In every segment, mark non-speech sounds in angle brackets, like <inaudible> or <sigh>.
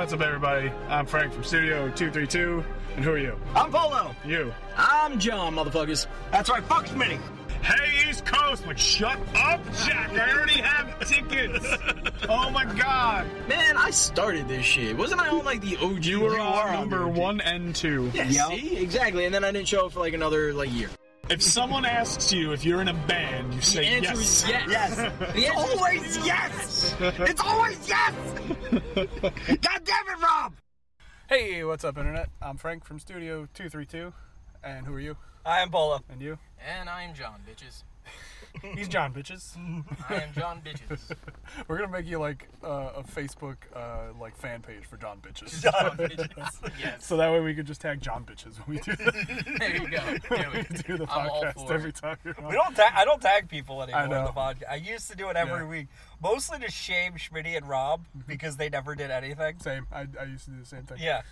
what's up, everybody? I'm Frank from Studio 232. And who are you? I'm Polo. You. I'm John, motherfuckers. That's right, fuck Smitty. Hey, East Coast, but shut up, Jack. I already have tickets. <laughs> Oh my god. Man, I started this shit. Wasn't I on like the OG? You were on number one and two. Yeah, Yep. see? Exactly. And then I didn't show up for like another like year. If someone asks you if you're in a band, you The say answer yes. is yes. Yes. <laughs> The It's answer is always yes. It's always yes. <laughs> God damn it, Rob. Hey, what's up, Internet? I'm Frank from Studio 232. And who are you? I am Polo. And you? And I am John, bitches. <laughs> He's John, bitches. I am John, bitches. <laughs> We're gonna make you like uh, a Facebook uh, like fan page for John Bitches. John, <laughs> bitches. Yes. So that way we could just tag John Bitches when we do the, There you go. Do it. do the I'm podcast every time. We don't tag. I don't tag people anymore I in the podcast. I used to do it every Yeah. week, mostly to shame Schmitty and Rob because they never did anything. Same. I, I used to do the same thing. Yeah.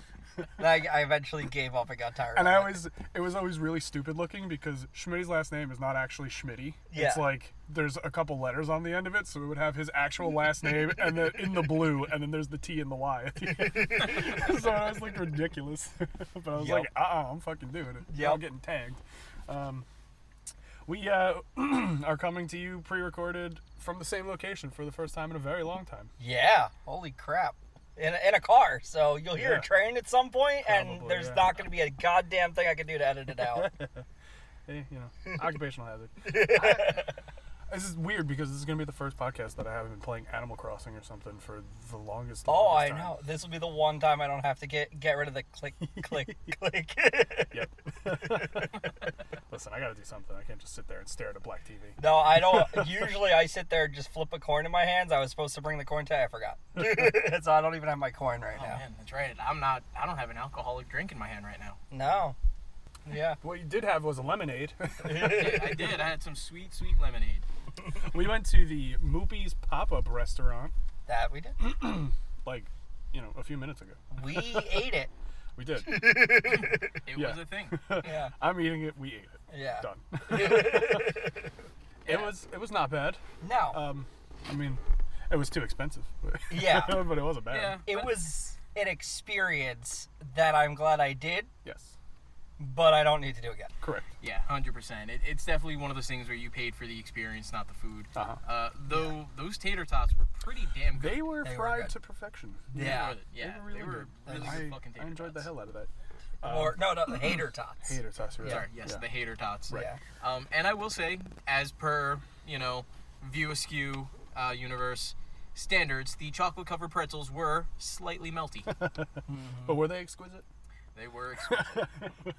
<laughs> Like I eventually gave up and got tired. And I it. always, it was always really stupid looking because Schmitty's last name is not actually Schmitty. It's like there's a couple letters on the end of it, so it would have his actual last <laughs> name and then in the blue, and then there's the T and the Y. at the end. <laughs> so I was like ridiculous, but I was Yep. like, uh, uh I'm fucking doing it. Yeah, I'm getting tagged. Um, we uh, <clears throat> are coming to you pre-recorded from the same location for the first time in a very long time. Yeah. Holy crap. In a, in a car, so you'll hear Yeah. a train at some point, and Probably, there's yeah. not going to be a goddamn thing I can do to edit it out. <laughs> Hey, you know, occupational hazard. I- <laughs> this is weird because this is gonna be the first podcast that I haven't been playing Animal Crossing or something for the longest. Time. Oh, I longest time. know. This will be the one time I don't have to get get rid of the click, click, <laughs> click. Yep. <laughs> Listen, I gotta do something. I can't just sit there and stare at a black TV. no, I don't. <laughs> Usually, I sit there and just flip a coin in my hands. I was supposed to bring the coin today. I forgot, so I don't even have my coin right Oh now. man, that's right. I'm not. I don't have an alcoholic drink in my hand right now. No. Yeah. What you did have was a lemonade. I did. I had some sweet, sweet lemonade. <laughs> we went to the Mooby's pop-up restaurant That we did. <clears throat> like, you know, a few minutes ago. We <laughs> ate it. We did. <laughs> It Yeah. was a thing. Yeah. I'm eating it. We ate it. Yeah. Done. It was. It was not bad. No. Um, I mean, it was too expensive. But Yeah. but it wasn't bad. Yeah. it but- was an experience that I'm glad I did, Yes. But I don't need to do it again. Correct. Yeah, hundred percent. It, it's definitely one of those things where you paid for the experience, not the food. Uh-huh. Uh, though those tater tots were pretty damn good. They were They fried good. to perfection. Yeah. yeah, They were really they were good. really good I, fucking I tater enjoyed the hell out of that. or no, no, the <clears throat> hater tots. Hater sauce. Right. Sorry, yes, Yeah. the hater tots. Right. Yeah. Um, and I will say, as per you know, View Askew uh, universe standards, the chocolate covered pretzels were slightly melty. <laughs> But were they exquisite? They were <laughs> exquisite. The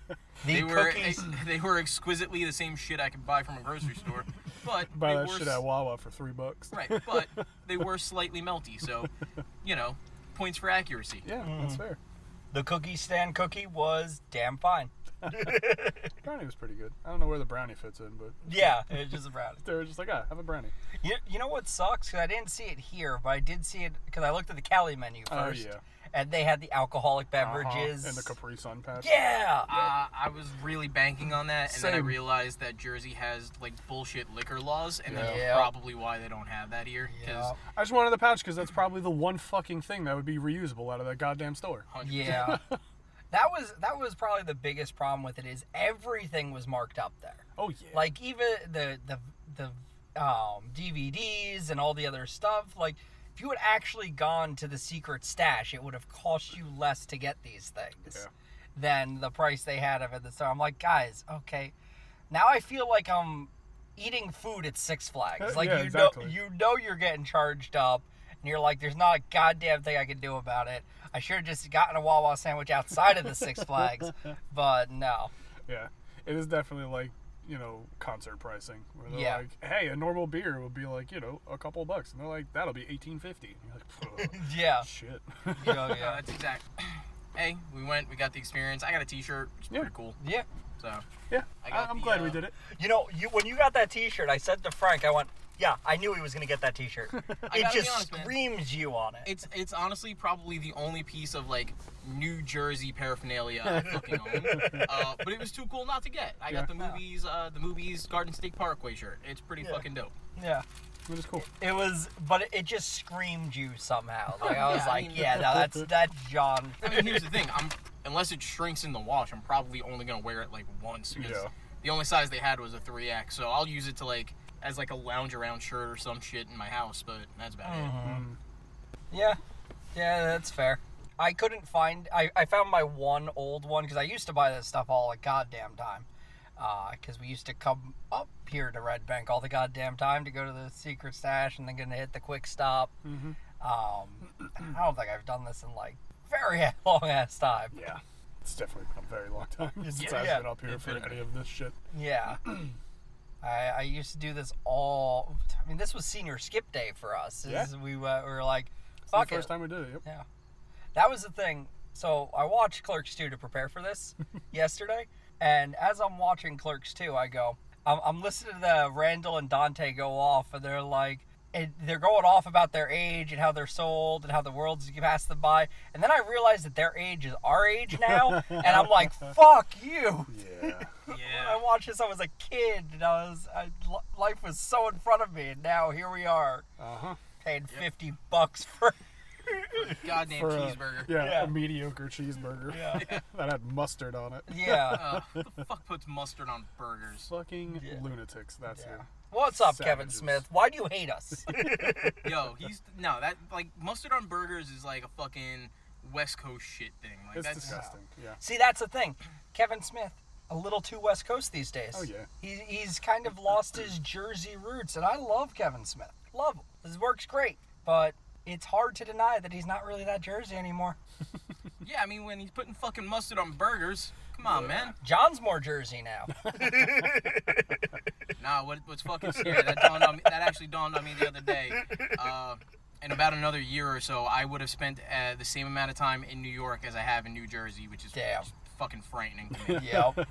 they were cookies. they were exquisitely the same shit I could buy from a grocery store, but <laughs> Buy they that were shit s- at Wawa for three bucks. right. But <laughs> they were slightly melty, so you know, points for accuracy. Yeah, Mm. that's fair. The cookie stand cookie was damn fine. Brownie was pretty good. I don't know where the brownie fits in, but Yeah, it's just a brownie. they were just like, ah, have a brownie. You, you know what sucks? Because I didn't see it here, but I did see it because I looked at the Cali menu first. Oh, first. yeah. And they had the alcoholic Uh-huh. beverages. And the Capri Sun patch. Yeah. Uh, I was really banking on that, and then I realized that Jersey has like bullshit liquor laws, and that's Yeah. probably why they don't have that here. Because Yeah. I just wanted the pouch because that's probably the one fucking thing that would be reusable out of that goddamn store. Yeah. <laughs> that was that was probably the biggest problem with it is everything was marked up there. Oh yeah. Like even the the the um, DVDs and all the other stuff. Like if you had actually gone to the secret stash, it would have cost you less to get these things Yeah. than the price they had of it. So I'm like, guys, okay. Now I feel like I'm eating food at Six Flags. Uh, like Yeah, you exactly. know you know you're getting charged up and you're like, there's not a goddamn thing I can do about it. I should have just gotten a Wawa sandwich outside of the Six Flags. <laughs> But no. yeah. It is definitely like you know concert pricing where they're Yeah. like, hey, a normal beer would be like you know a couple bucks, and they're like, that'll be eighteen fifty. You're like, <laughs> Yeah. shit. Yeah, Yeah, <laughs> that's exact. <clears throat> Hey, we went, we got the experience. I got a T-shirt. It's Yeah. pretty cool. Yeah. So yeah, I am glad we uh, did it. You know, you when you got that T-shirt, I said to Frank, I went, Yeah, I knew he was gonna get that T-shirt. <laughs> it just honest, man. screams you on it. It's it's honestly probably the only piece of like New Jersey paraphernalia I <laughs> fucking own. Uh, but it was too cool not to get. I got the Mooby's, uh, the Mooby's Garden State Parkway shirt. It's pretty Yeah. fucking dope. yeah, It was cool. it was, but it, it just screamed you somehow. <laughs> Like I was yeah, I like, mean- yeah, no, that's that's John. I mean, here's the thing. I'm unless it shrinks in the wash, I'm probably only gonna wear it like once because Yeah. the only size they had was a 3X. So I'll use it to like as like a lounge around shirt or some shit in my house. But that's about Mm-hmm. it. Yeah, yeah, that's fair. I couldn't find. I, I found my one old one because I used to buy this stuff all the goddamn time. Because we used to come up here to Red Bank all the goddamn time to go to the secret stash and then gonna hit the quick stop. Mm-hmm. Um, I don't think I've done this in like very <laughs> long ass time. Yeah. It's definitely been a very long time <laughs> since Yeah. I've Yeah. been up here for Definitely. any of this shit. Yeah. <clears throat> I, I used to do this all. I mean, this was senior skip day for us. Yeah. We, uh, we were like, It's the fuck first it. time we did it. Yep. Yeah. That was the thing. So I watched Clerks 2 to prepare for this <laughs> yesterday. And as I'm watching Clerks 2, I go, I'm, I'm listening to the Randall and Dante go off, and they're like, and they're going off about their age and how they're so old and how the world's passed them by. And then I realized that their age is our age now. <laughs> and I'm like, fuck you. Yeah. <laughs> When I watched this, I was a kid, and I was I, life was so in front of me, and now here we are, Uh huh. paying fifty bucks for. <laughs> Goddamn For a, cheeseburger. yeah, Yeah. a mediocre cheeseburger Yeah. that had mustard on it. Yeah. Uh, who the fuck puts mustard on burgers? Fucking Yeah. lunatics. That's Yeah. who. What's up, Kevin Savages. Smith? Why do you hate us? <laughs> Yo, he's no that like mustard on burgers is like a fucking West Coast shit thing. Like It's that's disgusting. Yeah. See, that's the thing. Kevin Smith, a little too West Coast these days. Oh, yeah. He, he's kind of lost his Jersey roots, and I love Kevin Smith. Love him. His work's great, but it's hard to deny that he's not really that Jersey anymore. <laughs> Yeah, I mean when he's putting fucking mustard on burgers, come on, man. John's more Jersey now. <laughs> <laughs> Nah, what, what's fucking scary? That dawned on me. That actually dawned on me the other day. Uh, in about another year or so, I would have spent uh, the same amount of time in New York as I have in New Jersey, which is Damn. fucking frightening to me. yep.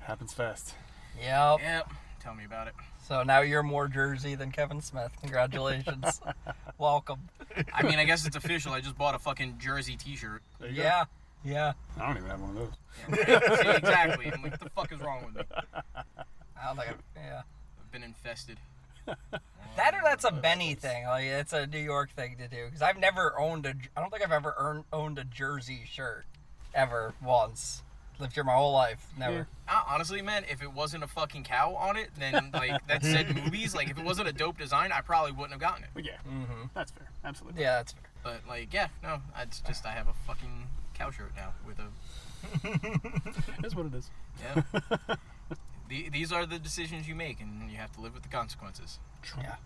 Happens fast. Yep. yep. Tell me about it. So now you're more Jersey than Kevin Smith. Congratulations. <laughs> Welcome. I mean, I guess it's official. I just bought a fucking Jersey T-shirt. There you go. Yeah. Yeah. I don't even have one of those. Yeah, right? See, <laughs> exactly. I'm like, what the fuck is wrong with me? I don't think. I, yeah. I've been infested. <laughs> That or that's a Benny thing. Like it's a New York thing to do because I've never owned a. I don't think I've ever earned, owned a Jersey shirt, ever once. Lived here my whole life. Never. Uh, honestly, man, if it wasn't a fucking cow on it, then like that said <laughs> Mooby's, like if it wasn't a dope design, I probably wouldn't have gotten it. But yeah, Mm-hmm. that's fair. Absolutely. Yeah, that's fair. But like, yeah, no, it's just I have a fucking cow shirt now with a <laughs> It is what it is. yeah. <laughs> the, these are the decisions you make, and you have to live with the consequences. Yeah.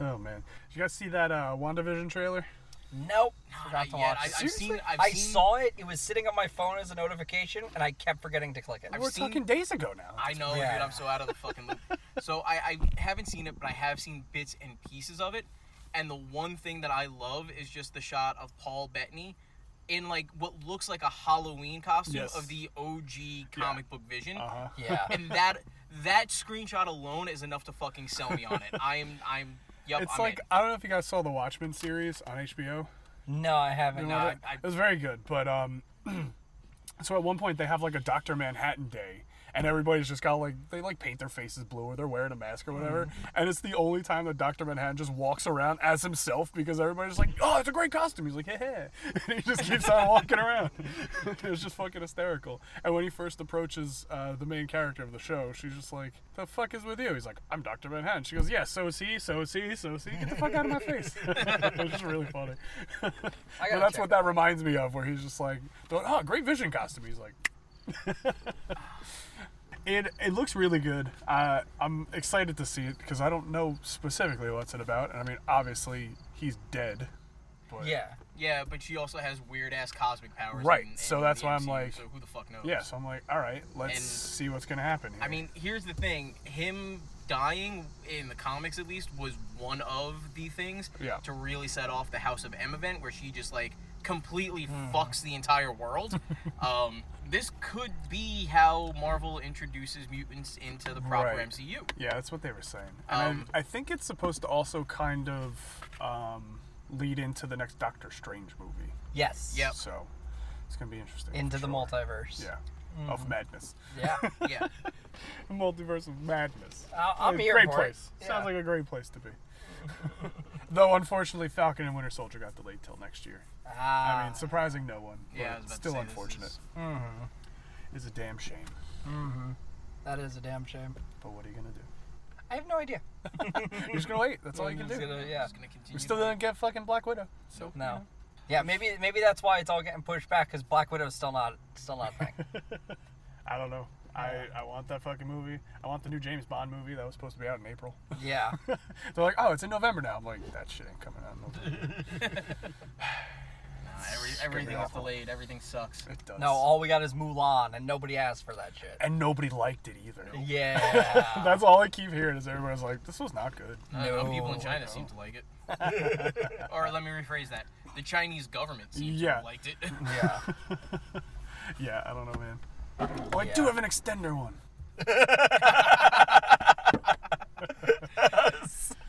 Oh man, did you guys see that uh, WandaVision trailer? Nope. Forgot Not to yet. watch. I, it. I've seen. I've I seen, saw it. It was sitting on my phone as a notification, and I kept forgetting to click it. We're seen- talking days ago now. I know, Yeah. dude. I'm so out of the fucking loop. <laughs> So I, I haven't seen it, but I have seen bits and pieces of it. And the one thing that I love is just the shot of Paul Bettany in like what looks like a Halloween costume Yes. of the OG comic book Vision. Uh huh. Yeah. And that that screenshot alone is enough to fucking sell me on it. I am I'm yep. It's I'm like in. I don't know if you guys saw the Watchmen series on HBO. no, I haven't. You No, I- I- it was very good, but um, <clears throat> so at one point they have like a Doctor Manhattan day, and everybody's just got like they like paint their faces blue or they're wearing a mask or whatever, Mm. and it's the only time that Doctor Manhattan just walks around as himself because everybody's like, oh, it's a great costume. He's like, hey, <laughs> and he just keeps on walking around. <laughs> it was just fucking hysterical. And when he first approaches uh, the main character of the show, she's just like, the fuck is with you? He's like, I'm Doctor Manhattan. She goes, yeah, so is he, so is he, so is he. Get the fuck out of my face. <laughs> it was just really funny. But that's what that reminds me of, where he's just like, "Oh, great vision costume." He's like, it it looks really good. Uh, I'm excited to see it because I don't know specifically what's it about, and I mean, obviously he's dead. But Yeah. yeah, but she also has weird ass cosmic powers. Right, in- so in that's the why I'm like- so who the fuck knows? Yeah, so I'm like, all right, let's And- see what's gonna happen. Here. I mean, here's the thing: him dying in the comics at least was one of the things Yeah. to really set off the House of M event where she just like completely Hmm. fucks the entire world. <laughs> um, this could be how Marvel introduces mutants into the proper Right. MCU. Yeah, that's what they were saying. And Um, I, I think it's supposed to also kind of um, lead into the next Doctor Strange movie. Yes. Yep. So it's gonna be interesting. Into for the sure. multiverse. Yeah. Of madness. Yeah. <laughs> Yeah. Multiverse of madness. I- I'm Yeah, here Great for it. place. Yeah. Sounds like a great place to be. <laughs> Though unfortunately, Falcon and Winter Soldier got delayed till next year. Ah. I mean, surprising no one. Yeah, I was about to still say, unfortunate. is- Mm-hmm. It's a damn shame. Mm-hmm. that is a damn shame. But what are you gonna do? I have no idea. <laughs> You're just gonna wait. That's all you <laughs> can Just do. gonna- yeah. Just gonna continue. We still didn't get fucking Black Widow. So No. Yeah, maybe maybe that's why it's all getting pushed back because Black Widow's still not still not a thing. <laughs> I don't know. I, I want that fucking movie. I want the new James Bond movie that was supposed to be out in April. yeah. They're like, oh, it's in November now. I'm like, that shit ain't coming out in November. Nah, every, everything is awful. delayed. Everything sucks. It does. No, all we got is Mulan, and nobody asked for that shit. and nobody liked it either. <laughs> Yeah. That's all I keep hearing is everybody's like, this was not good. Uh, I don't people in China No. seem to like it. <laughs> or let me rephrase that: the Chinese government seems to Yeah. have liked it. <laughs> yeah. Yeah, I don't know, man. Oh, I do have an extender one.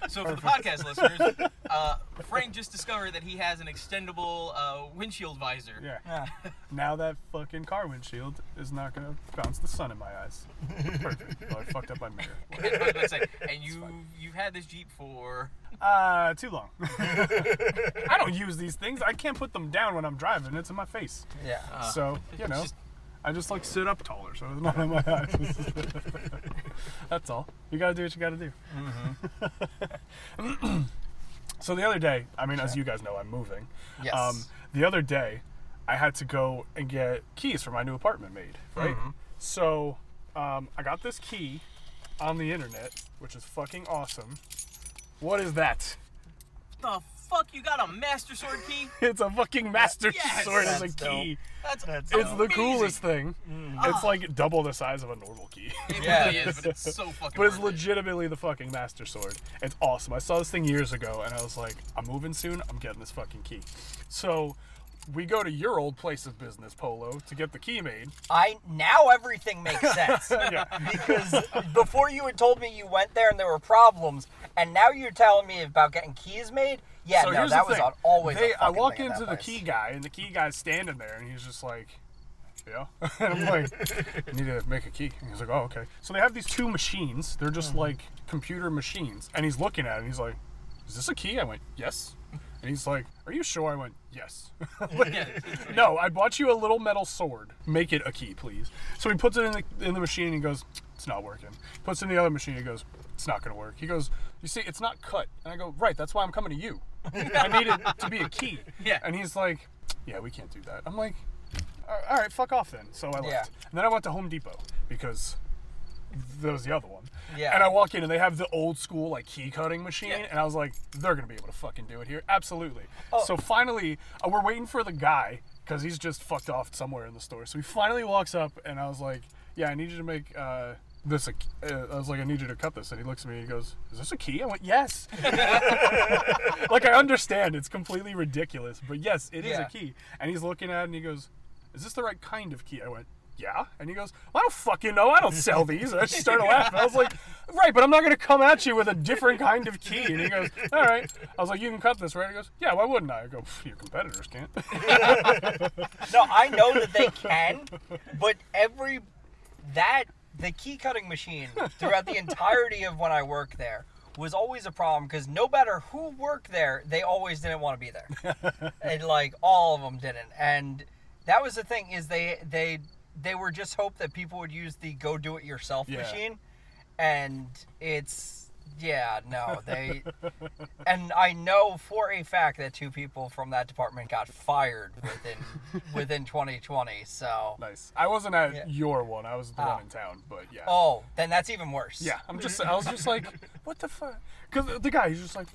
So for the podcast listeners, <laughs> uh, Frank just discovered that he has an extendable uh, windshield visor. Yeah. Yeah. Now that fucking car windshield is not gonna bounce the sun in my eyes. Perfect. <laughs> Oh, I fucked up my mirror. <laughs> I was about to say, and you you've had this Jeep for Uh, too long. I don't use these things. I can't put them down when I'm driving. It's in my face. Yeah. so you know, just- I just like sit up taller, so it's not in my eyes. <laughs> That's all. You gotta do what you gotta do. <clears throat> so the other day, I mean, as you guys know, I'm moving. Yes. Um, the other day, I had to go and get keys for my new apartment made. Right. So um, I got this key on the internet, which is fucking awesome. What is that? the fuck. You got a Master Sword key? <laughs> It's a fucking Master Yes! Sword as a That's key. That's, That's It's the coolest thing. Mm. It's ah. like double the size of a normal key. It Yeah. <laughs> really is, but it's so <laughs> fucking. but it's worth it. legitimately the fucking Master Sword. It's awesome. I saw this thing years ago and I was like, I'm moving soon. I'm getting this fucking key. So we go to your old place of business, Polo, to get the key made. I now everything makes sense Yeah. because before you had told me you went there and there were problems, and now you're telling me about getting keys made. Yeah, so no, here's that the thing. on, always. They, a I walk thing into that the place. key guy, and the key guy's standing there, and he's just like, "Yeah." <laughs> and I'm like, <laughs> "I need to make a key." And he's like, "Oh, okay." So they have these two machines. They're just Mm-hmm. like computer machines, and he's looking at it, and he's like, "Is this a key?" I went, "Yes." And he's like, "Are you sure?" I went, "Yes." <laughs> Like, no, I bought you a little metal sword. Make it a key, please. So he puts it in the in the machine. and He goes, "It's not working." Puts it in the other machine. And he goes, "It's not gonna work." He goes, "You see, it's not cut." And I go, "Right. That's why I'm coming to you. I need it to be a key." Yeah. And he's like, "Yeah, we can't do that." I'm like, "All right, fuck off then." So I left. Yeah. And then I went to Home Depot because there was the other one. Yeah. And I walk in and they have the old school like key cutting machine, Yeah. and I was like, they're gonna be able to fucking do it here, absolutely. Oh. So finally, uh, we're waiting for the guy because he's just fucked off somewhere in the store. So he finally walks up, and I was like, yeah, I need you to make. Uh, this a, uh, I was like, I need you to cut this, and he looks at me and he goes, "Is this a key?" I went, "Yes." <laughs> like I understand it's completely ridiculous, but yes, it is Yeah. a key. And he's looking at it and he goes, "Is this the right kind of key?" I went, "Yeah." And he goes, well, "I don't fucking know. I don't sell these." And I just started laughing. I was like, "Right, but I'm not gonna come at you with a different kind of key." And he goes, "All right." I was like, "You can cut this, right?" He goes, "Yeah. Why wouldn't I?" I go, "Your competitors can't." <laughs> No, I know that they can, but every that the key cutting machine throughout the entirety of when I worked there was always a problem because no matter who worked there, they always didn't want to be there, <laughs> and like all of them didn't. And that was the thing is they they they were just hope that people would use the go do it yourself Yeah. machine, and it's yeah no they <laughs> and I know for a fact that two people from that department got fired within <laughs> within 2020. So nice. I wasn't at Yeah. your one. I was the Oh. one ah. in town, but yeah. oh, then that's even worse. Yeah, I'm just. I was just like, <laughs> what the fuck? Because the guy, he's just like,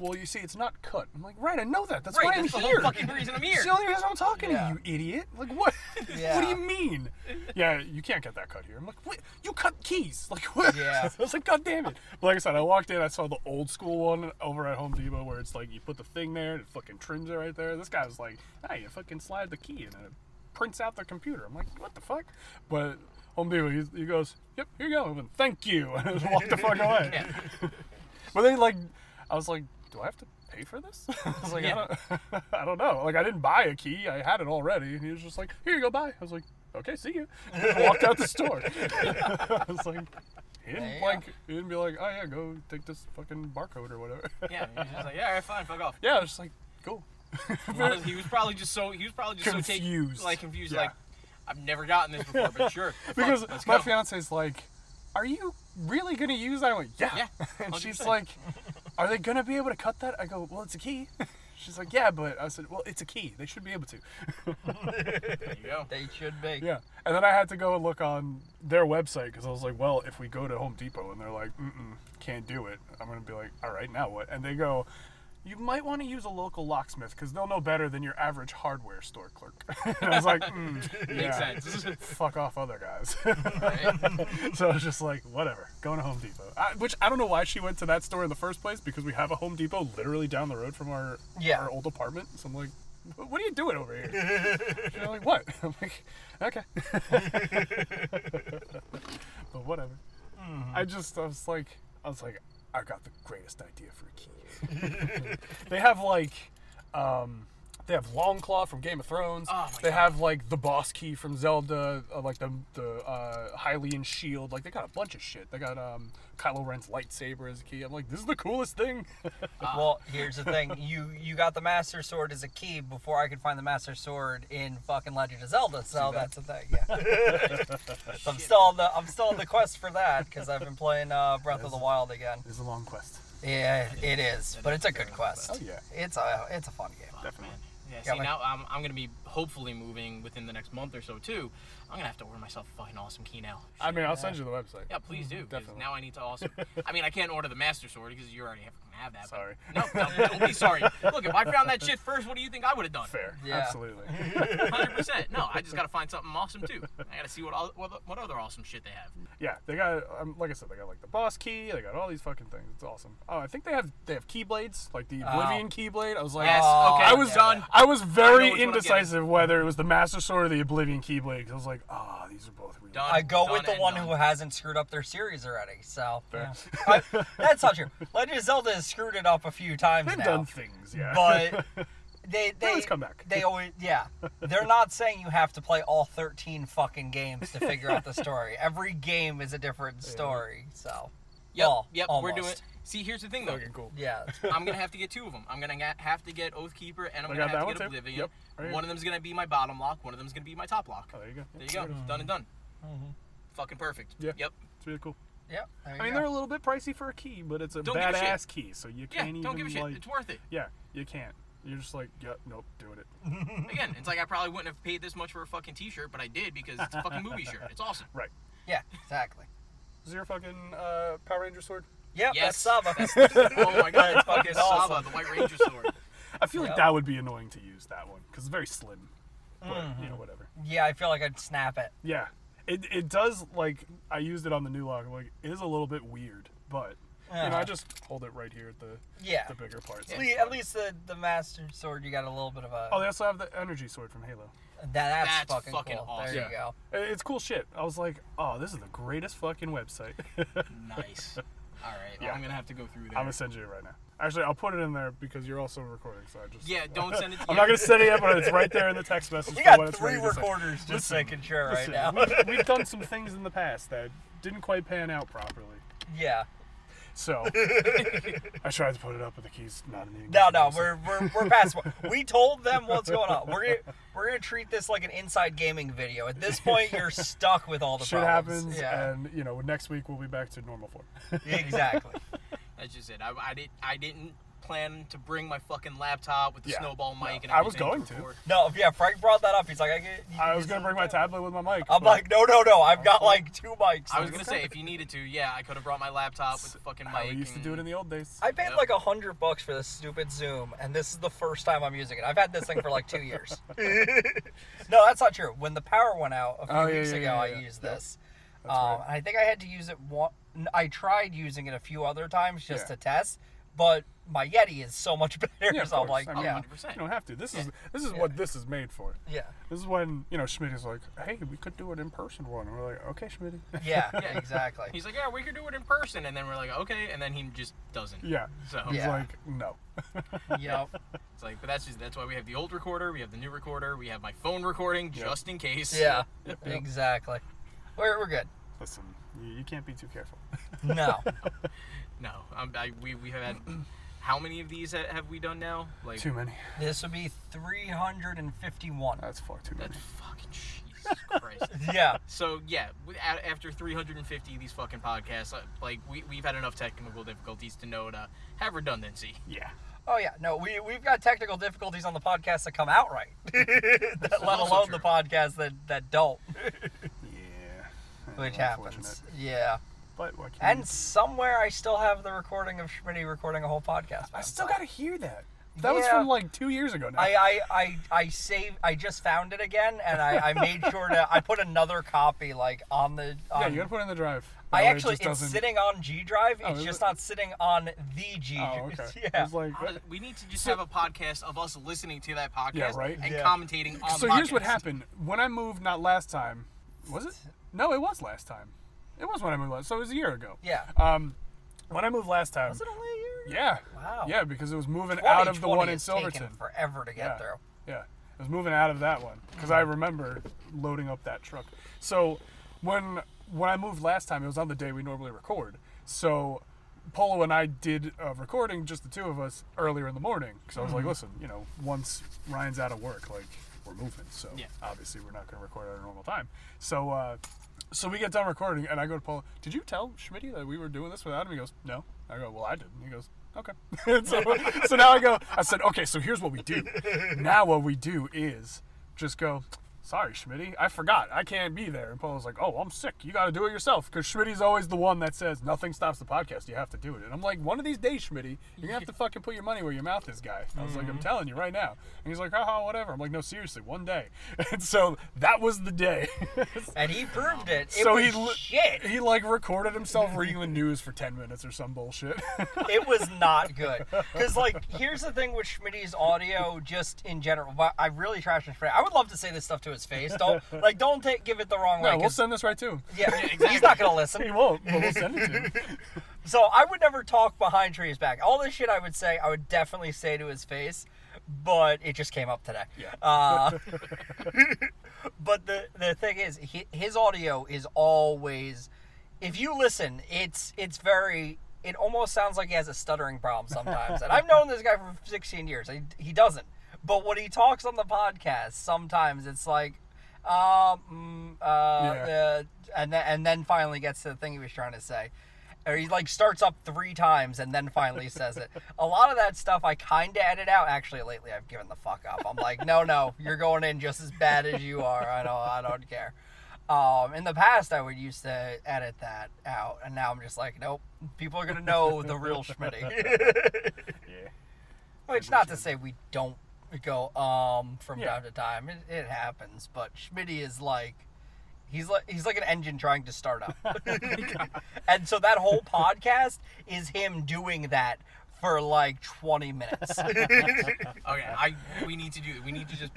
well, you see, it's not cut. I'm like, right, I know that. That's Right, why I'm that's the whole fucking reason I'm here. It's the only reason I'm talking Yeah. to you, idiot. Like, what? Yeah. <laughs> what do you mean? Yeah, you can't get that cut here. I'm like, what? You cut keys. <laughs> Like, what? Yeah. <laughs> I was like, God damn it. But like I said, I walked in, I saw the old school one over at Home Depot where it's like, you put the thing there, and it fucking trims it right there. This guy was like, hey, you fucking slide the key and it prints out the computer. I'm like, what the fuck? But Home Depot, he, he goes, yep, here you go. I went, Thank you. And I just walked the fuck away. Yeah. But then, like, I was like, do I have to pay for this? <laughs> I was like, Yeah. I, don't, <laughs> I don't know. Like, I didn't buy a key. I had it already. And he was just like, here you go, buy. I was like, okay, see you. Walked out the store. <laughs> I was like, he didn't, like, he didn't be like, oh, yeah, go take this fucking barcode or whatever. Yeah, he was just like, yeah, all right, fine, fuck off. yeah, I was just like, cool. He was probably just so he was probably just so Confused. take, like confused, Yeah. like I've never gotten this before, but sure. because let's my go. fiance's like, "Are you really gonna use that?" I went, "Yeah." Yeah, and she's like, "Are they gonna be able to cut that?" I go, "Well, it's a key." <laughs> She's like, "Yeah, but I said, well, it's a key. They should be able to." There you go. <laughs> They should be. yeah, and then I had to go and look on their website because I was like, "Well, if we go to Home Depot and they're like, Mm-mm, can't do it," I'm gonna be like, "All right, now what?" And they go. You might want to use a local locksmith because they'll know better than your average hardware store clerk. <laughs> and I was like, <laughs> mm, Makes sense. <laughs> fuck off, other guys. Right? So I was just like, whatever, going to Home Depot. I, which I don't know why she went to that store in the first place because we have a Home Depot literally down the road from our Yeah. our old apartment. So I'm like, what are you doing over here? She's like, what? I'm like, okay. but whatever. I just I was like, I was like, I got the greatest idea for a key. <laughs> they have like. Um, they have Longclaw from Game of Thrones. Oh my they God. have like the boss key from Zelda, uh, like the the uh, Hylian shield. Like they got a bunch of shit. They got um, Kylo Ren's lightsaber as a key. I'm like, this is the coolest thing. <laughs> Well, here's the thing. You you got the Master Sword as a key before I could find the Master Sword in fucking Legend of Zelda. So that's the thing. Yeah. <laughs> So I'm still on the I'm still on the quest for that because I've been playing uh, Breath of the Wild again. It's a long quest. Yeah, it is, but it's a good quest. Oh yeah, It's a it's a fun game. definitely. Yeah, see, now I'm, I'm gonna be hopefully moving within the next month or so too. I'm gonna have to order myself a fucking awesome key now. I mean, I'll send you the website. Yeah, please do. Definitely. Now I need to also. <laughs> I mean, I can't order the Master Sword because you already have, have that. Sorry. No, no, don't be <laughs> sorry. Look, if I found that shit first, what do you think I would have done? Fair. Yeah. Absolutely. <laughs> Hundred percent. No, I just gotta find something awesome too. I gotta see what all, what, what other awesome shit they have. Yeah, they got um, like I said, they got like the boss key. They got all these fucking things. It's awesome. Oh, I think they have they have keyblades, like the Oh. Oblivion keyblade. I was like, Yes. Oh, okay. I was yeah. done. I was very I know which one I'm indecisive whether it was the Master Sword or the Oblivion Keyblade. 'cause I was like, ah, these are both really Done. I go with the one done. who hasn't screwed up their series already. So Fair. yeah. I- that's not true. Legend of Zelda has screwed it up a few times They've now. done things, yeah. but <laughs> they they always come back. They always yeah. They're not saying you have to play all 13 fucking games to figure out the story. Every game is a different story. So Yep, Well, yep. We're doing. Almost. See, here's the thing though. fucking cool. yeah. <laughs> I'm gonna have to get two of them. I'm gonna ga- have to get Oathkeeper and I'm I gonna got have to one get too. Oblivion. Yep, right here. One of them's gonna be my bottom lock. One of them's gonna be my top lock. Oh, there you go. There you go. Done and done. Fucking perfect. Yeah. Yep. It's really cool. Yep. there you I mean, go. they they're a little bit pricey for a key, but it's a Don't give a shit. badass key, so you Yeah. can't even Don't give a shit. like. It's worth it. Yeah, you can't. You're just like, yep, nope, doing it. <laughs> Again, it's like I probably wouldn't have paid this much for a fucking T-shirt, but I did because it's a fucking movie <laughs> shirt. It's awesome. Right. yeah. Exactly. Is your fucking uh, Power Ranger sword? Yep. Yes. That's Saba. <laughs> Oh my god, That's fucking fucking awesome. Saba, the White Ranger sword. I feel like Yep. that would be annoying to use that one because it's very slim. But you Mm-hmm. know, whatever. yeah. I feel like I'd snap it. Yeah, it, it does like I used it on the new log. Like it is a little bit weird, but you know I Uh-huh. just hold it right here at the Yeah. the bigger parts. At least, at least the the Master Sword, you got a little bit of a. Oh, they also have the energy sword from Halo. that, that's, That's fucking, fucking cool. awesome. There you Yeah. go. It's cool shit. I was like, oh, this is the greatest fucking website. <laughs> Nice. All right, well, Yeah. I'm gonna have to go through there. I'm gonna send you it right now. Actually, I'll put it in there because you're also recording. So I just Yeah, don't <laughs> send it to I'm you. not gonna send it yet, but it's right there in the text <laughs> message. You for when got it's three ready to send. recorders just Listen, making sure right Listen, now. we've, we've done <laughs> some things in the past that didn't quite pan out properly. yeah. So <laughs> I tried to put it up, but the key's not in the No, no, so- we're we're, we're past. We told them what's going on. We're gonna <laughs> we're gonna treat this like an inside gaming video. At this point, you're <laughs> stuck with all the shit problems. happens, Yeah, and you know next week we'll be back to normal form. exactly. That's just it. I, I didn't. I didn't plan to bring my fucking laptop with the Yeah. snowball No, mic and I was going to. record. No, yeah, Frank brought that up. He's like, I, get, I was gonna bring my tablet with my mic. I'm like, no, no, no. I've got like two mics. I was gonna say if you needed to, yeah, I could have brought my laptop with the fucking mic. we used to do it in the old days. I paid Yep. like a hundred bucks for this stupid Zoom, and this is the first time I'm using it. I've had this thing for like two years. <laughs> no, that's not true. When the power went out a few Oh, weeks yeah, ago, yeah, I used Yep. this. That's Um, right. I think I had to use it one. I tried using it a few other times just Yeah. to test, but my Yeti is so much <laughs> better. Yeah, of so I'm course. like, I mean, yeah, 100%. You don't have to. This is this is what this is made for. yeah, This is when you know Schmidt is like, "Hey, we could do it in person one." And we're like, "Okay, Schmidt." <laughs> yeah, Yeah. <laughs> exactly. He's like, yeah, we could do it in person, and then we're like, okay, and then he just doesn't. yeah. So He's like, "No." yep. it's like, but that's just that's why we have the old recorder, we have the new recorder, we have my phone recording Yep. just in case. Yeah, Yep. exactly. We're, we're good. Listen, you, you can't be too careful. No. No, um, I, we we have had. How many of these ha- have we done now? Like too many. This would be 351. That's far too many. That's fucking Jesus <laughs> Christ. Yeah. So yeah, we- a- after 350 of these fucking podcasts, uh, like we we've had enough technical difficulties to know to have redundancy. Yeah. Oh yeah. No, we we've got technical difficulties on the podcasts that come out right. <laughs> That- let also alone true. the podcasts that that don't, <laughs> Yeah. which Unfortunate. happens. Yeah. But what can And you somewhere I still have the recording of Schmitty recording a whole podcast. I still gotta hear that. That was Yeah. from like two years ago now. I, I, I, I saved. I just found it again, and I, I made <laughs> sure to. I put another copy like on the. yeah, On, you gotta put it in the drive. That I way it actually, just it's doesn't- sitting on G Drive. Oh, it's is just it? not sitting on the G. Oh, okay. <laughs> Yeah. It's like, How We need to just have a podcast of us listening to that podcast Yeah, right? and Yeah. commentating on so the here's what podcast. happened when I moved. Not last time, was it? No, it was last time. It was when I moved last. So it was a year ago. Yeah. Um, when I moved last time. Was it only a year? Yeah. Wow. Yeah, because it was moving out of the one in Silverton. forever to get Yeah. through. Yeah, it was moving out of that one because I remember loading up that truck. So when when I moved last time, it was on the day we normally record. So Polo and I did a recording, just the two of us, earlier in the morning. Because I was like, listen, you know, once Ryan's out of work, like we're moving, so Yeah. obviously we're not going to record at a normal time. So. uh so we get done recording, and I go to Paul. Did you tell Schmitty that we were doing this without him? He goes, No. I go, Well, I didn't. He goes, Okay. <laughs> So, so now I go. I said, Okay. So here's what we do. Now what we do is just go. Sorry, Schmitty. I forgot. I can't be there. And Paul's like, Oh, I'm sick. You got to do it yourself. Because Schmitty's always the one that says nothing stops the podcast. You have to do it. And I'm like, One of these days, Schmitty, you're gonna have to <laughs> fucking put your money where your mouth is, guy. I was like, I'm mm-hmm. telling you right now. And he's like, Haha, whatever. I'm like, No, seriously, one day. <laughs> And so that was the day. <laughs> And he proved it. It so was he shit. he like recorded himself reading the news for 10 minutes or some bullshit it was not good. Because, like, here's the thing with Schmitty's audio, just in general. But I really trash him. I would love to say this stuff to his face. Don't like, don't take give it the wrong way. no we'll 'cause- send this right to him yeah, <laughs> he's not gonna listen. he won't but we'll send it to him <laughs> So I would never talk behind Tree's back. All this shit I would say, I would definitely say to his face, but it just came up today. Yeah. Uh, <laughs> but the the thing is, hi- his audio is always, if you listen, it's it's very. It almost sounds like he has a stuttering problem sometimes. and I've known this guy for 16 years. He, he doesn't. But when he talks on the podcast, sometimes it's like, um, uh, Yeah. uh, and then and then finally gets to the thing he was trying to say. Or he like starts up three times and then finally says it. <laughs> A lot of that stuff I kind of edit out. Actually, lately I've given the fuck up. I'm like, no, no, you're going in just as bad as you are. I don't, I don't care. Um, in the past, I would used to edit that out, and now I'm just like, nope. People are gonna know the real Schmitty. <laughs> yeah Which not to say we don't go um from Yeah. time to time. It, it happens, but Schmitty is like he's like he's like an engine trying to start up. <laughs> <laughs> and so that whole podcast is him doing that for like 20 minutes. <laughs> Okay, I we need to do. We need to just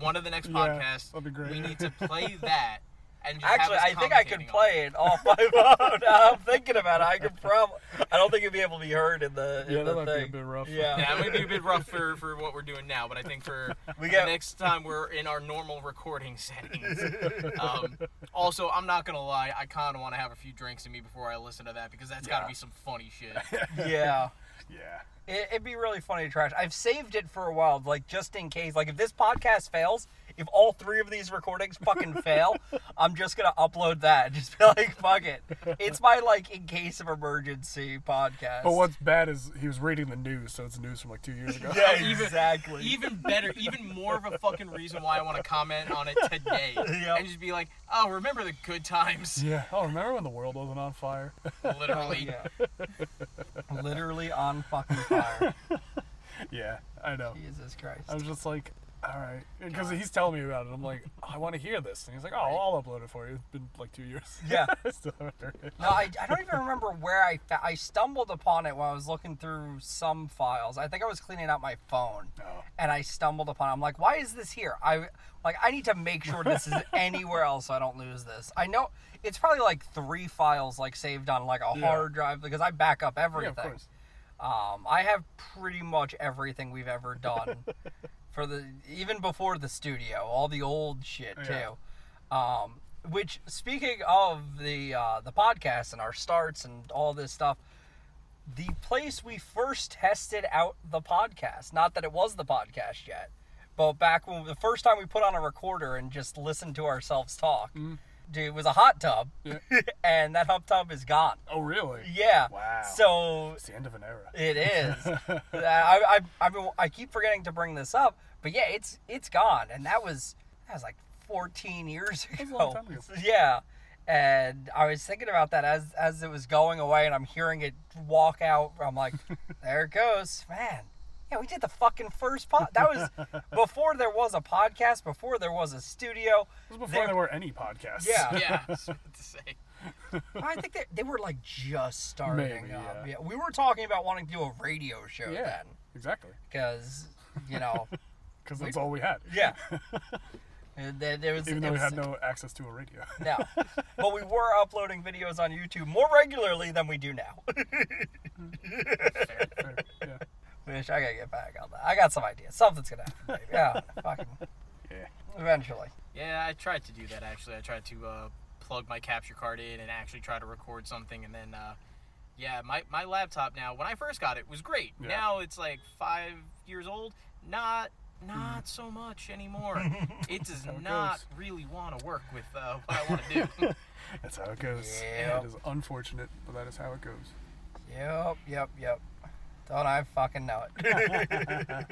one of the next Yeah, podcasts. that'd be great. We need to play that and just Actually, have I think I could play it off my phone. I'm thinking about it. I could probably. I don't think it'd be able to be heard in the in Yeah, the that might be a bit rough. Yeah. Yeah, it might be a bit rough <laughs> for, for what we're doing now, but I think for We the got- next time we're in our normal recording settings. <laughs> Um, also, I'm not gonna lie, I kind of want to have a few drinks in me before I listen to that because that's got to be some funny shit. <laughs> Yeah. yeah It, it'd be really funny to trash. I've saved it for a while, like just in case. Like if this podcast fails, if all three of these recordings fucking <laughs> fail, I'm just gonna upload that. and Just be like, fuck it. It's my like in case of emergency podcast. But what's bad is he was reading the news, so it's news from like two years ago. <laughs> Yeah, <laughs> Even- exactly. Even better, even more of a fucking reason why I want to comment on it today. Yep. And just be like, oh, remember the good times. Yeah. Oh, remember when the world wasn't on fire? Literally. Oh, yeah. Literally on fucking fire. <laughs> yeah, I know. Jesus Christ. I was just like, all right, because he's telling me about it. I'm like, I want to hear this, and he's like, oh, I'll upload it for you. It's been like two years. Yeah. <laughs> I still haven't heard it. No, I, I don't even remember where I fa- I stumbled upon it when I was looking through some files. I think I was cleaning out my phone, Oh. and I stumbled upon. it. I'm like, why is this here? I like I need to make sure this is <laughs> anywhere else so I don't lose this. I know it's probably like three files like saved on like a Yeah. hard drive because I back up Yeah, everything. of course. Um, I have pretty much everything we've ever done <laughs> for the even before the studio, all the old shit too. Yeah. Um, which speaking of the uh, the podcast and our starts and all this stuff, the place we first tested out the podcast, not that it was the podcast yet, but back when the first time we put on a recorder and just listened to ourselves talk, dude, it was a hot tub, Yeah. <laughs> and that hot tub is gone. Oh, really? Yeah. Wow. So It's the end of an era. it is. <laughs> I, I, I, I keep forgetting to bring this up, but yeah, it's it's gone, and that was that was like 14 years ago. was a long time ago. <laughs> Yeah, and I was thinking about that as as it was going away, and I'm hearing it walk out. I'm like, there it goes, man. Yeah, we did the fucking first pod. That was <laughs> before there was a podcast, before there was a studio. This was before There- there were any podcasts. Yeah. Yeah, I to say. <laughs> I think they, they were like just starting Maybe, up. yeah. Yeah, we were talking about wanting to do a radio show Yeah. then, Exactly. because you know. <laughs> Because that's all we had. Yeah. Uh, there, there was, Even it though we had no access to a radio. no, but we were uploading videos on YouTube more regularly than we do now. Mm. Fair, fair, yeah. Which I gotta get back on that. I got some ideas. Something's gonna happen. Maybe. Yeah, <laughs> fucking Yeah. eventually. Yeah, I tried to do that actually. I tried to uh, plug my capture card in and actually try to record something, and then uh, yeah, my my laptop now. When I first got it, was great. Yeah. Now it's like five years old. Not not so much anymore. <laughs> it does it not goes. really want to work with uh, what I want to do. <laughs> That's how it goes. Yep. It is unfortunate, but that is how it goes. Yep, yep, yep. Don't I fucking know it? <laughs>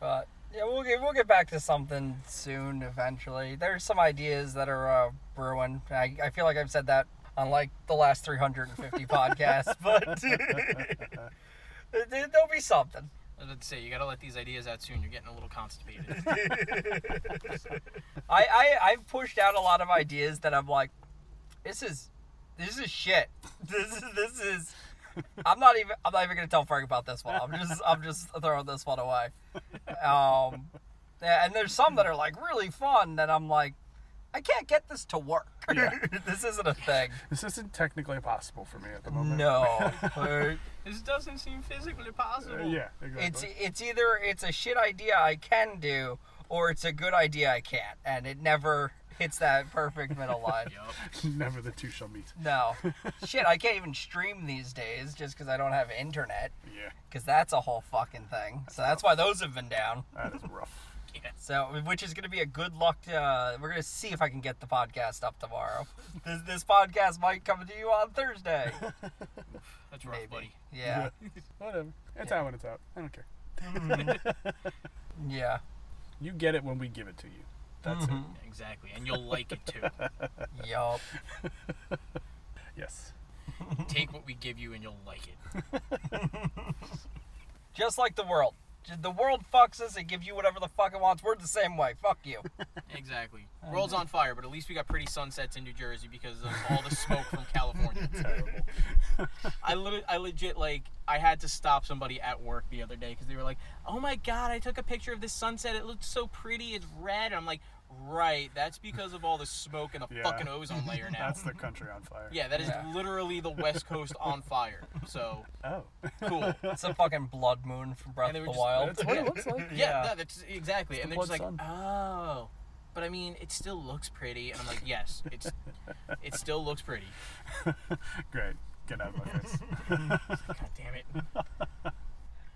but yeah, we'll get we'll get back to something soon. Eventually, there's some ideas that are uh, brewing. I, I feel like I've said that on like the last 350 <laughs> podcasts, but <laughs> there- there'll be something. I was about say you got to let these ideas out soon. You're getting a little constipated. I, I I've pushed out a lot of ideas that I'm like, this is this is shit. This is this is. I'm not even I'm not even gonna tell Frank about this one. I'm just I'm just throwing this one away. Um, yeah, and there's some that are like really fun that I'm like, I can't get this to work. <laughs> Yeah. this isn't a thing. This isn't technically possible for me at the moment. No. <laughs> This doesn't seem physically possible. Uh, yeah, exactly. it's it's either it's a shit idea I can do or it's a good idea I can't, and it never hits that perfect middle line. <laughs> Yup. Never the two shall meet. No. <laughs> Shit, I can't even stream these days just because I don't have internet, Yeah, because that's a whole fucking thing. So that's why those have been down. that is rough. <laughs> Yeah. So, which is going to be a good luck. To, uh, we're going to see if I can get the podcast up tomorrow. This, this podcast might come to you on Thursday. That's rough, Maybe. buddy. Yeah. Whatever. It's out when it's out. I don't care. Yeah. You get it when we give it to you. That's Mhm. Exactly, and you'll like it too. <laughs> Yup. Yes. Take what we give you, and you'll like it. <laughs> Just like the world. The world fucks us and gives you whatever the fuck it wants. We're the same way. Fuck you. <laughs> Exactly. World's on fire, but at least we got pretty sunsets in New Jersey because of all the smoke from California. <laughs> Terrible. I literally, I legit like, I had to stop somebody at work the other day because they were like, "Oh my god, I took a picture of this sunset. It looked so pretty. It's red." And I'm like, "Right, that's because of all the smoke and the Yeah. fucking ozone layer <laughs> now." That's the country on fire. yeah, that is Yeah. literally the West Coast on <laughs> fire. So Oh. cool. <laughs> It's a fucking blood moon from Breath of the just- Wild. That's what it looks like. Yeah, Yeah. no, that's exactly. and the they're just like, "Oh." But I mean, it still looks pretty, and I'm like, yes, it's, it still looks pretty. Great. Get out of my face. God damn it!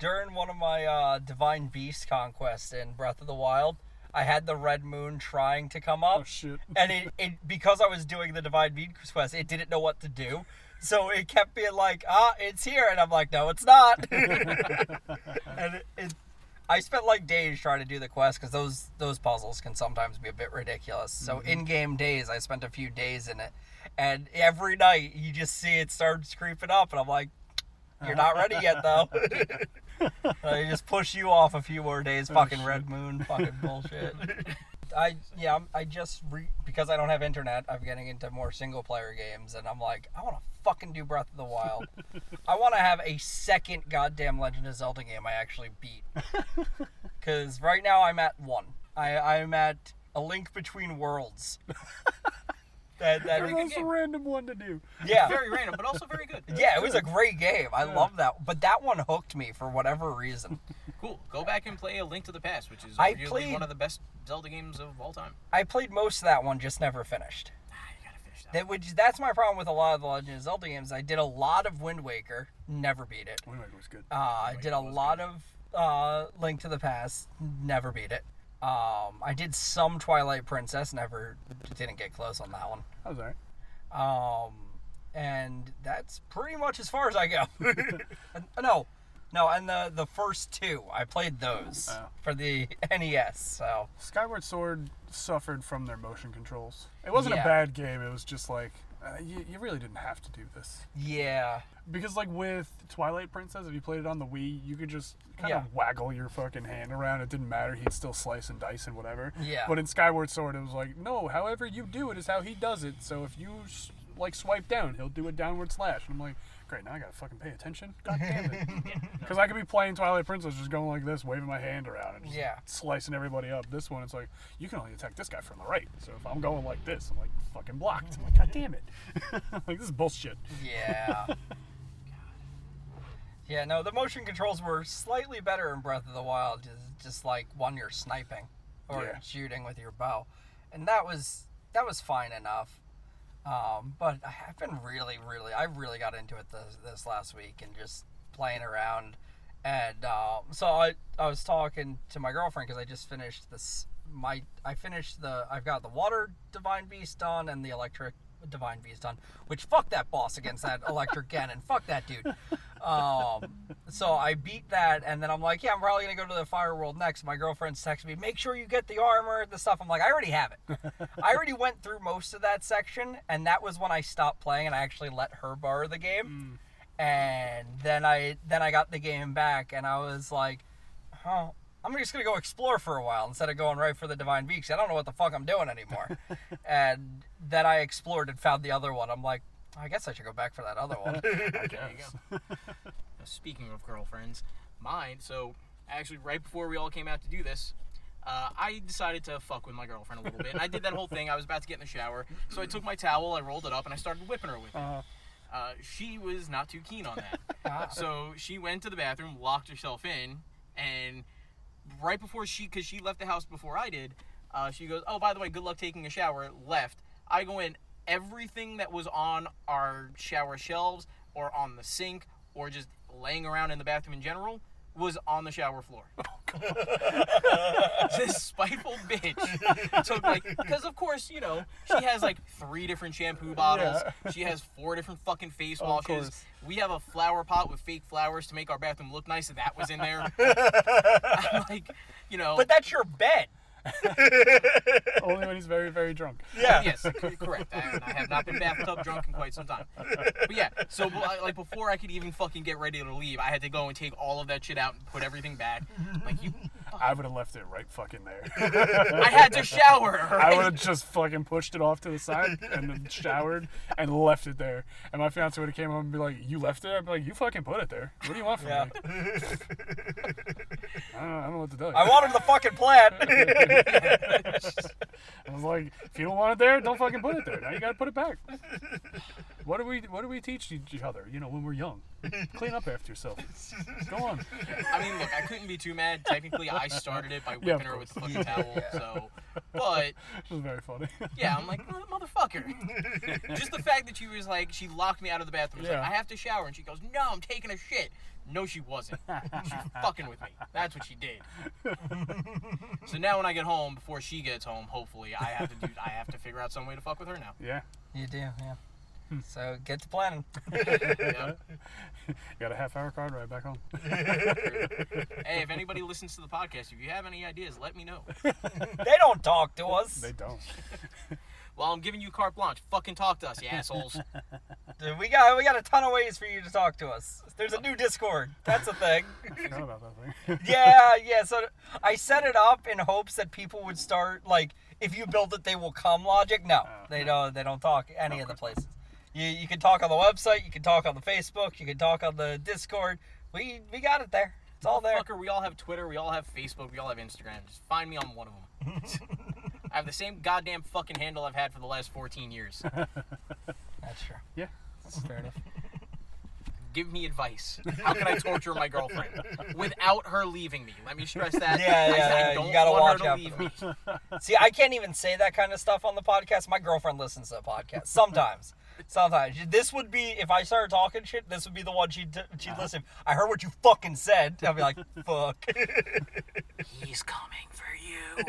during one of my uh, Divine Beast conquests in Breath of the Wild, I had the Red Moon trying to come up. Oh shit. <laughs> and it, it because I was doing the Divine Beast quest, it didn't know what to do. So it kept being like, ah, it's here, and I'm like, no, it's not. <laughs> <laughs> and it, it, I spent like days trying to do the quest because those those puzzles can sometimes be a bit ridiculous. So in game days, I spent a few days in it, and every night you just see it starts creeping up, and I'm like, you're not ready yet though. <laughs> I just push you off a few more days. Oh, fucking shit. red moon, fucking bullshit. <laughs> I yeah, I just re- because I don't have internet, I'm getting into more single player games, and I'm like, I want to fucking do Breath of the Wild. <laughs> I want to have a second goddamn Legend of Zelda game I actually beat. Because right now I'm at one. I I'm at a Link Between Worlds. That that Very good a game. random one to do. yeah. Very random, but also very good. yeah, it was a great game. I love that, but that one hooked me for whatever reason. <laughs> Cool. Go back and play A Link to the Past, which is I arguably played- one of the best Zelda games of all time. I played most of that one, just never finished. Ah, you gotta finish that. That which that's my problem with a lot of the Legend of Zelda games. I did a lot of Wind Waker, never beat it. Wind Waker was good. Uh, I did a lot good. of uh, Link to the Past, never beat it. Um, I did some Twilight Princess, never didn't get close on that one. That was alright. Um, and that's pretty much as far as I go. <laughs> <laughs> No, no, and the the first two I played those Oh. for the <laughs> NES. So Skyward Sword suffered from their motion controls. It wasn't Yeah. a bad game. It was just like uh, you, you really didn't have to do this yeah, because like with Twilight Princess, if you played it on the Wii, you could just kind Yeah. of waggle your fucking hand around. It didn't matter. He'd still slice and dice and whatever. Yeah. But in Skyward Sword, it was like no. However you do it is how he does it. So if you like swipe down, he'll do a downward slash. And I'm like, great. Now I gotta fucking pay attention. God damn it. <laughs> Because I could be playing Twilight Princess, just going like this, waving my hand around, and just Yeah. slicing everybody up. This one, it's like you can only attack this guy from the right. So if I'm going like this, I'm like fucking blocked. I'm like, god damn it. <laughs> like this is bullshit. yeah. <laughs> Yeah, no, the motion controls were slightly better in Breath of the Wild, just, just like when you're sniping or Yeah. shooting with your bow, and that was that was fine enough. Um, but I have been really, really, I really got into it this, this last week and just playing around. And um, so I, I was talking to my girlfriend because I just finished this. My I finished the I've got the water divine beast done and the electric divine beast done. Which fuck that boss against that electric cannon. Fuck that dude. Um, so I beat that, and then I'm like, yeah, I'm probably gonna go to the fire world next. My girlfriend's texting me, make sure you get the armor, the stuff. I'm like, I already have it. I already <laughs> went through most of that section, and that was when I stopped playing, and I actually let her borrow the game. And then I then I got the game back, and I was like, huh. I'm just gonna go explore for a while instead of going right for the divine beasts. I don't know what the fuck I'm doing anymore. <laughs> and then I explored and found the other one. I'm like, I guess I should go back for that other one. <laughs> I guess. <laughs> Now, Speaking of girlfriends, mine. So actually, right before we all came out to do this, uh, I decided to fuck with my girlfriend a little bit, and I did that whole thing. I was about to get in the shower, so I took my towel, I rolled it up, and I started whipping her with it. Uh, Uh, she was not too keen on that, <laughs> Ah. so she went to the bathroom, locked herself in, and right before she, because she left the house before I did, uh, she goes, "Oh, by the way, good luck taking a shower." Left. I go in. Everything that was on our shower shelves, or on the sink, or just laying around in the bathroom in general, was on the shower floor. Oh, <laughs> this spiteful bitch took like, because of course you know she has like three different shampoo bottles. She has four different fucking face washes. We have a flower pot with fake flowers to make our bathroom look nice. That was in there. <laughs> <laughs> I'm like, you know. But that's your bed. <laughs> only when he's very, very drunk. Yeah. Oh, yes, c- correct. I, I have not been bathtub drunk in quite some time. But yeah, so like before I could even fucking get ready to leave, I had to go and take all of that shit out and put everything back. Like you, I would have left it right fucking there. <laughs> I had to shower. I would have just fucking pushed it off to the side and then showered and left it there. And my fiance would have came home and be like, "You left it?" I'd be like, "You fucking put it there. What do you want from Yeah. me?" I don't, know, I don't know what to tell you. I wanted the fucking plant. <laughs> I was like, "If you don't want it there, don't fucking put it there. Now you gotta put it back." What do we What do we teach each other? You know, when we're young, clean up after yourself. Go on. I mean, look, I couldn't be too mad. Technically, I started it by Yeah, whipping her with the course. fucking towel. So, but This was very funny. yeah, I'm like, "Oh, motherfucker. Just the fact that she was like, she locked me out of the bathroom. Yeah. like, I have to shower, and she goes, No, I'm taking a shit. No, she wasn't. She was fucking with me. That's what she did. so now when I get home, before she gets home, hopefully, I have to do. I have to figure out some way to fuck with her now. yeah. You do, yeah. Hmm. So get to planning. Yeah. <laughs> You got a half hour card right back home. <laughs> Hey, if anybody listens to the podcast, if you have any ideas, let me know. <laughs> they don't talk to us. They don't. Well, I'm giving you carte blanche. Fucking talk to us, you assholes. Dude, we got we got a ton of ways for you to talk to us. There's a new Discord. That's a thing. Forgot about that thing. yeah, yeah. So I set it up in hopes that people would start like, if you build it, they will come. Logic? No, oh. they don't. They don't talk any of the places. You you can talk on the website. You can talk on the Facebook. You can talk on the Discord. We we got it there. It's all there. Fucker, we all have Twitter, we all have Facebook, we all have Instagram. Just find me on one of them. <laughs> I have the same goddamn fucking handle I've had for the last 14 years. <laughs> That's true. yeah. That's fair enough. <laughs> Give me advice. How can I torture my girlfriend without her leaving me? Let me stress that. Yeah, yeah, I yeah, you don't gotta want watch her to out leave me. See, I can't even say that kind of stuff on the podcast. My girlfriend listens to the podcast sometimes. Sometimes this would be if I started talking shit. This would be the one she'd she'd uh-huh. listen. I heard what you fucking said. I'd be like, <laughs> fuck. He's coming for you.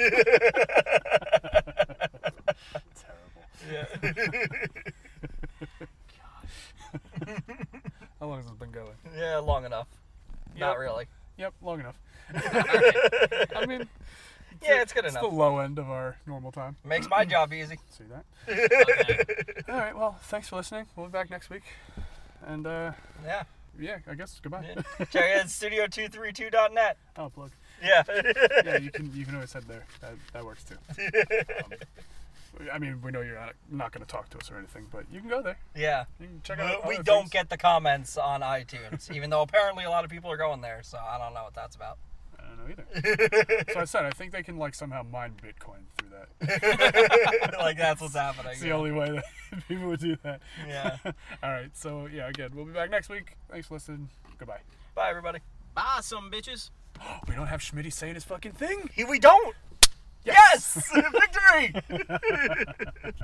Terrible. yeah. <laughs> How long has this been going? yeah, long enough. Not really. Yep, long enough. <laughs> I mean, Yeah, it's good enough. it's enough. the low end of our normal time. Makes my job easy. <clears throat> See that? Okay. <laughs> All right. Well, thanks for listening. We'll be back next week. And uh, Yeah. yeah, I guess goodbye. yeah. <laughs> Check it out studio232.net. Oh, plug. Yeah. <laughs> Yeah, you can you can always head there. That that works too. Um, I mean, we know you're not, not going to talk to us or anything, but you can go there. yeah. You can check out. We other don't things. get the comments on iTunes, even though apparently a lot of people are going there. So I don't know what that's about. I don't know either. so I said I think they can like somehow mine Bitcoin through that. <laughs> like that's what's happening. It's the only way that <laughs> people would do that. Yeah. <laughs> All right. So yeah, again, we'll be back next week. Thanks for listening. Goodbye. Bye, everybody. Bye, some bitches. <gasps> We don't have Smitty saying his fucking thing. We don't. Yes, victory.